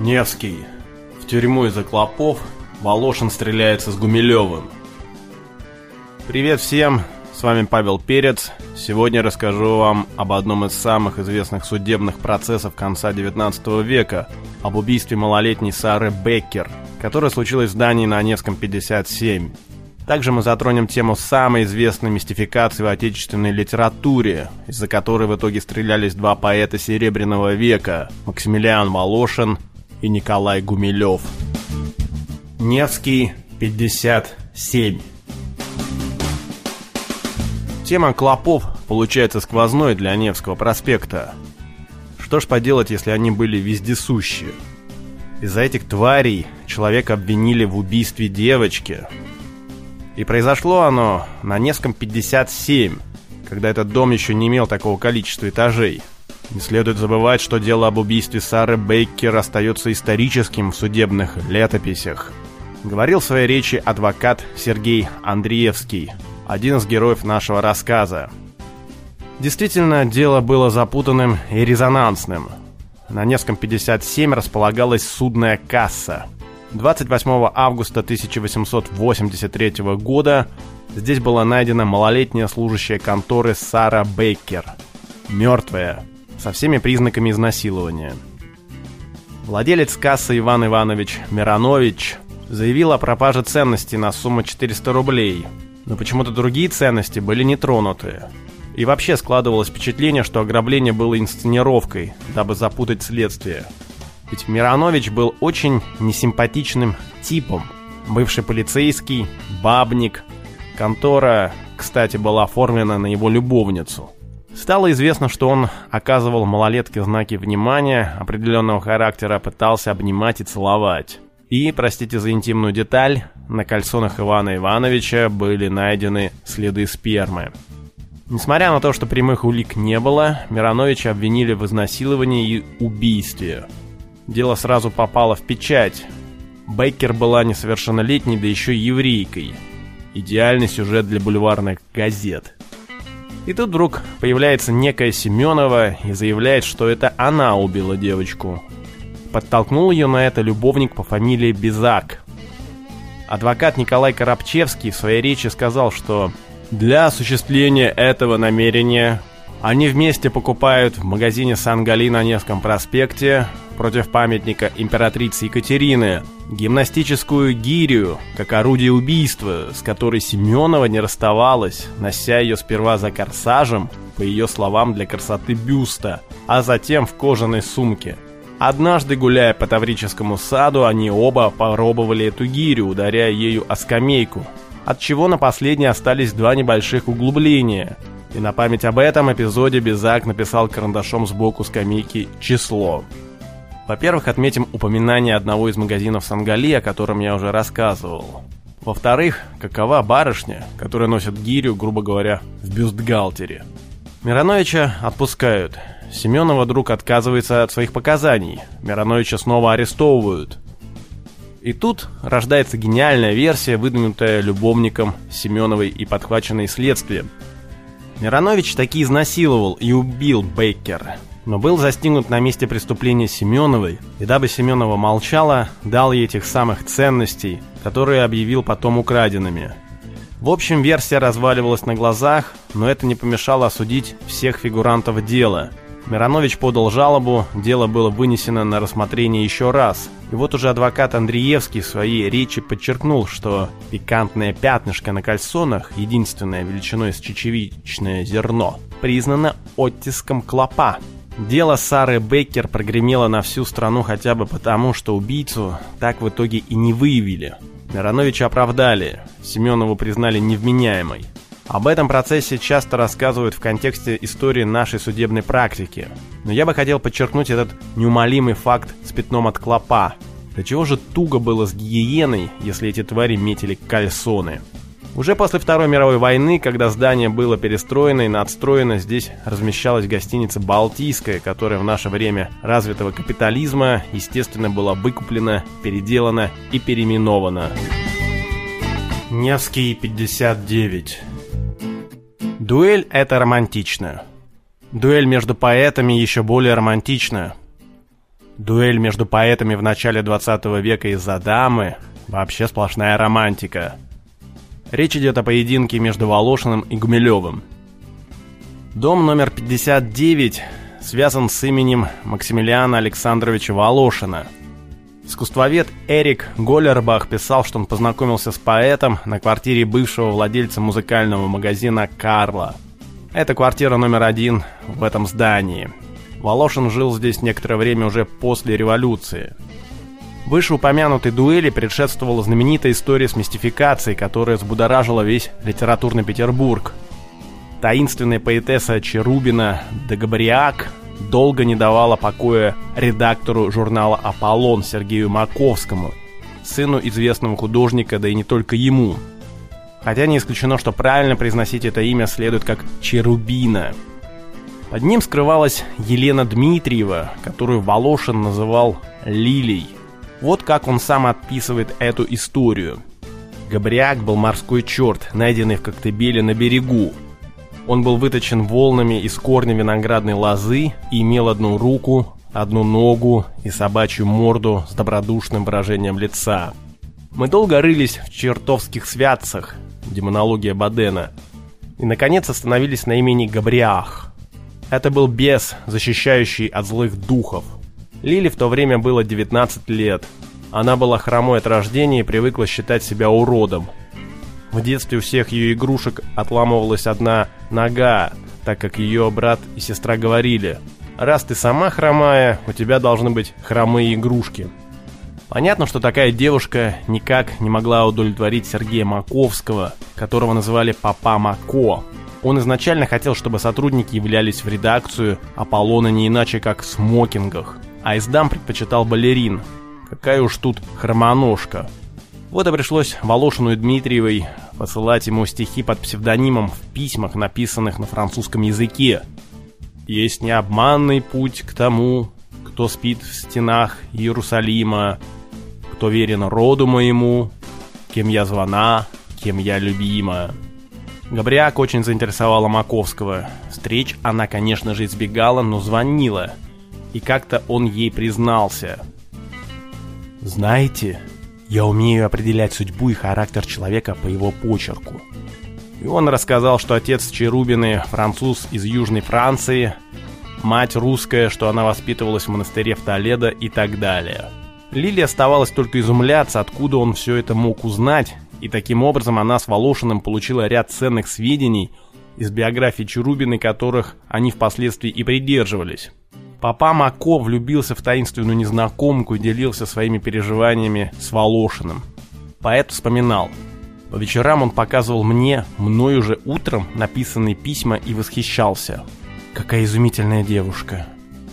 Невский. В тюрьму из-за клопов Волошин стреляется с Гумилевым. Привет всем, с вами Павел Перец. Сегодня расскажу вам об одном из самых известных судебных процессов конца 19 века, об убийстве малолетней Сары Беккер, которое случилось в здании на Невском 57. Также мы затронем тему самой известной мистификации в отечественной литературе, из-за которой в итоге стрелялись два поэта Серебряного века – Максимилиан Волошин и Николай Гумилев. Невский, 57. Тема клопов получается сквозной для Невского проспекта. Что ж поделать, если они были вездесущие? Из-за этих тварей человека обвинили в убийстве девочки – и произошло оно на Невском 57, когда этот дом еще не имел такого количества этажей. Не следует забывать, что дело об убийстве Сары Бейкер остается историческим в судебных летописях. Говорил в своей речи адвокат Сергей Андреевский, один из героев нашего рассказа. Действительно, дело было запутанным и резонансным. На Невском 57 располагалась судная касса – 28 августа 1883 года здесь была найдена малолетняя служащая конторы Сара Бейкер. Мертвая, со всеми признаками изнасилования. Владелец кассы Иван Иванович Миронович заявил о пропаже ценностей на сумму 400 рублей, но почему-то другие ценности были не тронуты. И вообще складывалось впечатление, что ограбление было инсценировкой, дабы запутать следствие – ведь Миронович был очень несимпатичным типом. Бывший полицейский, бабник. Контора, кстати, была оформлена на его любовницу. Стало известно, что он оказывал малолетке знаки внимания определенного характера, пытался обнимать и целовать. И, простите за интимную деталь, на кальсонах Ивана Ивановича были найдены следы спермы. Несмотря на то, что прямых улик не было, Мироновича обвинили в изнасиловании и убийстве – дело сразу попало в печать. Бейкер была несовершеннолетней, да еще еврейкой. Идеальный сюжет для бульварных газет. И тут вдруг появляется некая Семенова и заявляет, что это она убила девочку. Подтолкнул ее на это любовник по фамилии Безак. Адвокат Николай Коробчевский в своей речи сказал, что для осуществления этого намерения они вместе покупают в магазине Сан-Гали на Невском проспекте против памятника императрицы Екатерины гимнастическую гирю, как орудие убийства, с которой Семенова не расставалась, нося ее сперва за корсажем, по ее словам, для красоты бюста, а затем в кожаной сумке. Однажды, гуляя по Таврическому саду, они оба попробовали эту гирю, ударяя ею о скамейку, от чего на последней остались два небольших углубления – и на память об этом эпизоде Безак написал карандашом сбоку скамейки число. Во-первых, отметим упоминание одного из магазинов Сангали, о котором я уже рассказывал. Во-вторых, какова барышня, которая носит гирю, грубо говоря, в бюстгальтере. Мироновича отпускают. Семенова друг отказывается от своих показаний. Мироновича снова арестовывают. И тут рождается гениальная версия, выдвинутая любовником Семеновой и подхваченной следствием – Миронович таки изнасиловал и убил Бейкер, но был застигнут на месте преступления Семеновой, и дабы Семенова молчала, дал ей этих самых ценностей, которые объявил потом украденными. В общем, версия разваливалась на глазах, но это не помешало осудить всех фигурантов дела – Миронович подал жалобу, дело было вынесено на рассмотрение еще раз. И вот уже адвокат Андреевский в своей речи подчеркнул, что пикантное пятнышко на кальсонах, единственное величиной с чечевичное зерно, признано оттиском клопа. Дело Сары Бейкер прогремело на всю страну хотя бы потому, что убийцу так в итоге и не выявили. Мироновича оправдали, Семенову признали невменяемой. Об этом процессе часто рассказывают в контексте истории нашей судебной практики. Но я бы хотел подчеркнуть этот неумолимый факт с пятном от клопа. До чего же туго было с гиеной, если эти твари метили кальсоны? Уже после Второй мировой войны, когда здание было перестроено и надстроено, здесь размещалась гостиница «Балтийская», которая в наше время развитого капитализма, естественно, была выкуплена, переделана и переименована. Невский, 59. Дуэль — это романтично. Дуэль между поэтами еще более романтична. Дуэль между поэтами в начале 20 века из-за дамы – вообще сплошная романтика. Речь идет о поединке между Волошиным и Гумилевым. Дом номер 59 связан с именем Максимилиана Александровича Волошина. Искусствовед Эрик Голлербах писал, что он познакомился с поэтом на квартире бывшего владельца музыкального магазина «Карла». Это квартира номер один в этом здании – Волошин жил здесь некоторое время уже после революции. Вышеупомянутой дуэли предшествовала знаменитая история с мистификацией, которая взбудоражила весь литературный Петербург. Таинственная поэтесса Черубина Дагабриак долго не давала покоя редактору журнала «Аполлон» Сергею Маковскому, сыну известного художника, да и не только ему. Хотя не исключено, что правильно произносить это имя следует как Черубина – под ним скрывалась Елена Дмитриева, которую Волошин называл Лилей. Вот как он сам отписывает эту историю. Габриак был морской черт, найденный в Коктебеле на берегу. Он был выточен волнами из корня виноградной лозы и имел одну руку, одну ногу и собачью морду с добродушным выражением лица. Мы долго рылись в чертовских святцах, демонология Бадена, и, наконец, остановились на имени Габриах – это был бес, защищающий от злых духов. Лили в то время было 19 лет. Она была хромой от рождения и привыкла считать себя уродом. В детстве у всех ее игрушек отламывалась одна нога, так как ее брат и сестра говорили «Раз ты сама хромая, у тебя должны быть хромые игрушки». Понятно, что такая девушка никак не могла удовлетворить Сергея Маковского, которого называли «Папа Мако», он изначально хотел, чтобы сотрудники являлись в редакцию Аполлона не иначе, как в смокингах, а издам предпочитал балерин. Какая уж тут хромоножка. Вот и пришлось Волошину и Дмитриевой посылать ему стихи под псевдонимом в письмах, написанных на французском языке. Есть необманный путь к тому, кто спит в стенах Иерусалима, кто верен роду моему, кем я звана, кем я любима. Габриак очень заинтересовала Маковского. Встреч она, конечно же, избегала, но звонила. И как-то он ей признался. «Знаете, я умею определять судьбу и характер человека по его почерку». И он рассказал, что отец Черубины француз из Южной Франции, мать русская, что она воспитывалась в монастыре в Толедо и так далее. Лиле оставалось только изумляться, откуда он все это мог узнать, и таким образом она с Волошиным получила ряд ценных сведений из биографии Чурубиной, которых они впоследствии и придерживались. Папа Мако влюбился в таинственную незнакомку и делился своими переживаниями с Волошиным. Поэт вспоминал. По вечерам он показывал мне, мною же утром, написанные письма и восхищался. Какая изумительная девушка.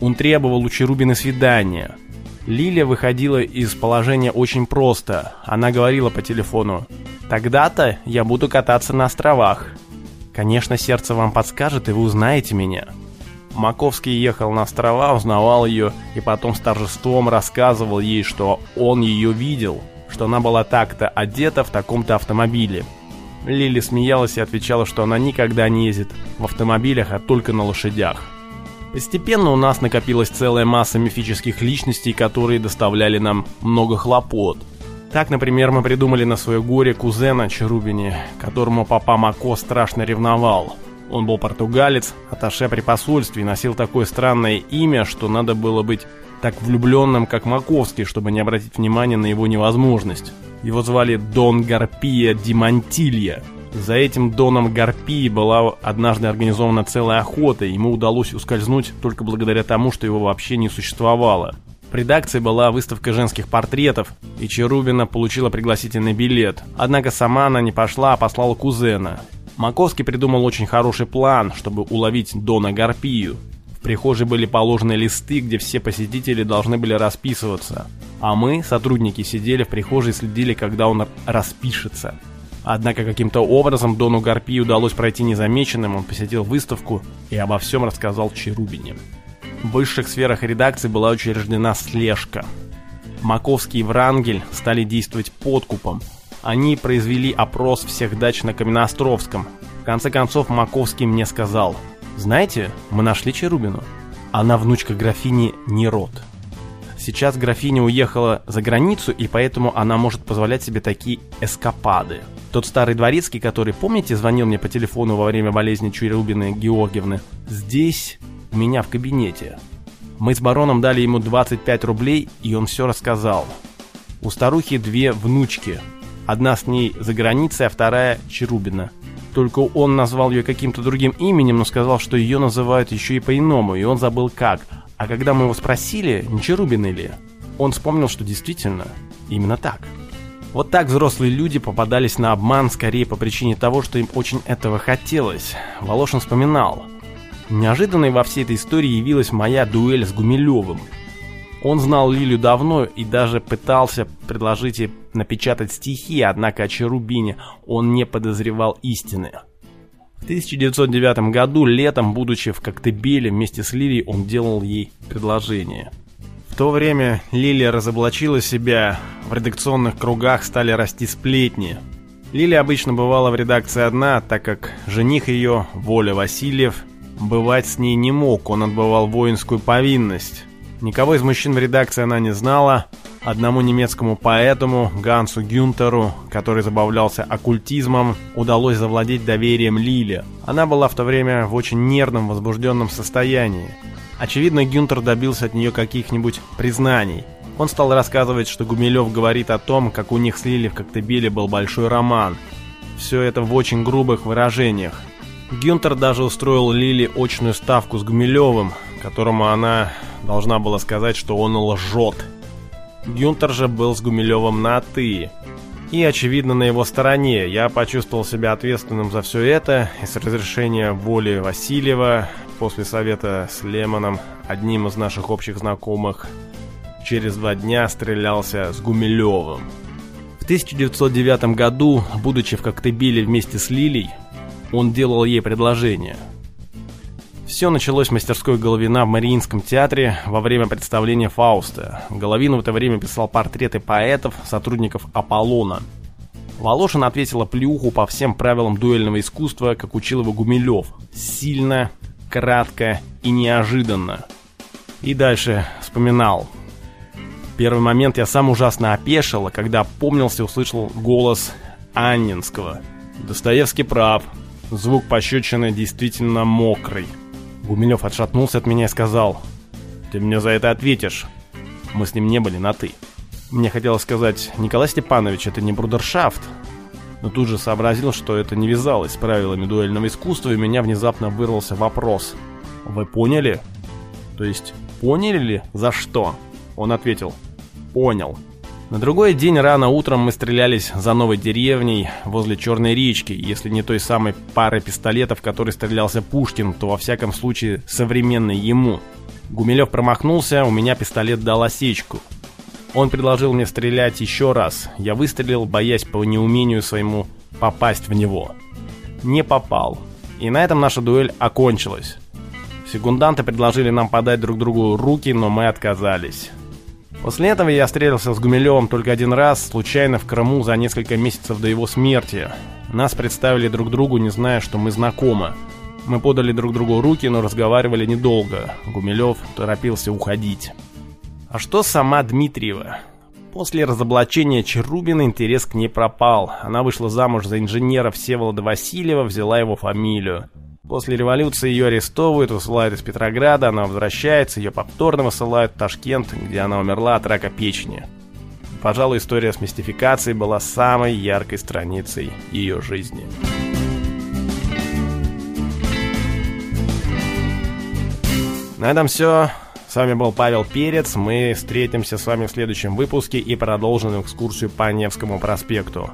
Он требовал у Черубины свидания – Лилия выходила из положения очень просто. Она говорила по телефону «Тогда-то я буду кататься на островах». Конечно, сердце вам подскажет, и вы узнаете меня. Маковский ехал на острова, узнавал ее, и потом с торжеством рассказывал ей, что он ее видел, что она была так-то одета в таком-то автомобиле. Лили смеялась и отвечала, что она никогда не ездит в автомобилях, а только на лошадях. Постепенно у нас накопилась целая масса мифических личностей, которые доставляли нам много хлопот. Так, например, мы придумали на свое горе кузена Черубини, которому папа Мако страшно ревновал. Он был португалец, аташе при посольстве и носил такое странное имя, что надо было быть так влюбленным, как Маковский, чтобы не обратить внимания на его невозможность. Его звали Дон Гарпия Димантилья. За этим доном Гарпии была однажды организована целая охота, и ему удалось ускользнуть только благодаря тому, что его вообще не существовало. В редакции была выставка женских портретов, и Черубина получила пригласительный билет. Однако сама она не пошла, а послала кузена. Маковский придумал очень хороший план, чтобы уловить Дона Гарпию. В прихожей были положены листы, где все посетители должны были расписываться. А мы, сотрудники, сидели в прихожей и следили, когда он распишется. Однако каким-то образом Дону Гарпи удалось пройти незамеченным, он посетил выставку и обо всем рассказал Черубине. В высших сферах редакции была учреждена слежка. Маковский и Врангель стали действовать подкупом. Они произвели опрос всех дач на Каменноостровском. В конце концов Маковский мне сказал, «Знаете, мы нашли Черубину. Она внучка графини Нерот». Сейчас графиня уехала за границу, и поэтому она может позволять себе такие эскапады. Тот старый дворецкий, который, помните, звонил мне по телефону во время болезни Чурубины Георгиевны, здесь, у меня в кабинете. Мы с бароном дали ему 25 рублей, и он все рассказал. У старухи две внучки. Одна с ней за границей, а вторая Черубина. Только он назвал ее каким-то другим именем, но сказал, что ее называют еще и по-иному, и он забыл как. А когда мы его спросили, не Черубины ли, он вспомнил, что действительно именно так. Вот так взрослые люди попадались на обман скорее по причине того, что им очень этого хотелось. Волошин вспоминал. Неожиданной во всей этой истории явилась моя дуэль с Гумилевым. Он знал Лилю давно и даже пытался предложить ей напечатать стихи, однако о Черубине он не подозревал истины. В 1909 году, летом, будучи в Коктебеле вместе с Лилией, он делал ей предложение. В то время Лилия разоблачила себя, в редакционных кругах стали расти сплетни. Лилия обычно бывала в редакции одна, так как жених ее, Воля Васильев, бывать с ней не мог, он отбывал воинскую повинность. Никого из мужчин в редакции она не знала. Одному немецкому поэтому, Гансу Гюнтеру, который забавлялся оккультизмом, удалось завладеть доверием Лили. Она была в то время в очень нервном, возбужденном состоянии. Очевидно, Гюнтер добился от нее каких-нибудь признаний. Он стал рассказывать, что Гумилев говорит о том, как у них с Лили в Коктебеле был большой роман. Все это в очень грубых выражениях. Гюнтер даже устроил Лили очную ставку с Гумилевым, которому она должна была сказать, что он лжет. Гюнтер же был с Гумилевым на «ты». И, очевидно, на его стороне. Я почувствовал себя ответственным за все это, и с разрешения воли Васильева, после совета с Лемоном, одним из наших общих знакомых, через два дня стрелялся с Гумилевым. В 1909 году, будучи в Коктебеле вместе с Лилей, он делал ей предложение – все началось в мастерской Головина в Мариинском театре во время представления Фауста. Головин в это время писал портреты поэтов, сотрудников Аполлона. Волошин ответила плюху по всем правилам дуэльного искусства, как учил его Гумилев. Сильно, кратко и неожиданно. И дальше вспоминал. Первый момент я сам ужасно опешил, когда помнился услышал голос Аннинского. Достоевский прав. Звук пощечины действительно мокрый. Гумилев отшатнулся от меня и сказал, «Ты мне за это ответишь». Мы с ним не были на «ты». Мне хотелось сказать, Николай Степанович, это не брудершафт. Но тут же сообразил, что это не вязалось с правилами дуэльного искусства, и у меня внезапно вырвался вопрос. «Вы поняли?» То есть, поняли ли за что? Он ответил, «Понял». На другой день рано утром мы стрелялись за новой деревней возле Черной речки, если не той самой пары пистолетов, которой стрелялся Пушкин, то во всяком случае современный ему. Гумилев промахнулся, у меня пистолет дал осечку. Он предложил мне стрелять еще раз. Я выстрелил, боясь по неумению своему попасть в него. Не попал. И на этом наша дуэль окончилась. Секунданты предложили нам подать друг другу руки, но мы отказались. После этого я встретился с Гумилевым только один раз, случайно в Крыму за несколько месяцев до его смерти. Нас представили друг другу, не зная, что мы знакомы. Мы подали друг другу руки, но разговаривали недолго. Гумилев торопился уходить. А что сама Дмитриева? После разоблачения Черубина интерес к ней пропал. Она вышла замуж за инженера Всеволода Васильева, взяла его фамилию. После революции ее арестовывают, высылают из Петрограда, она возвращается, ее повторно высылают в Ташкент, где она умерла от рака печени. Пожалуй, история с мистификацией была самой яркой страницей ее жизни. На этом все. С вами был Павел Перец. Мы встретимся с вами в следующем выпуске и продолжим экскурсию по Невскому проспекту.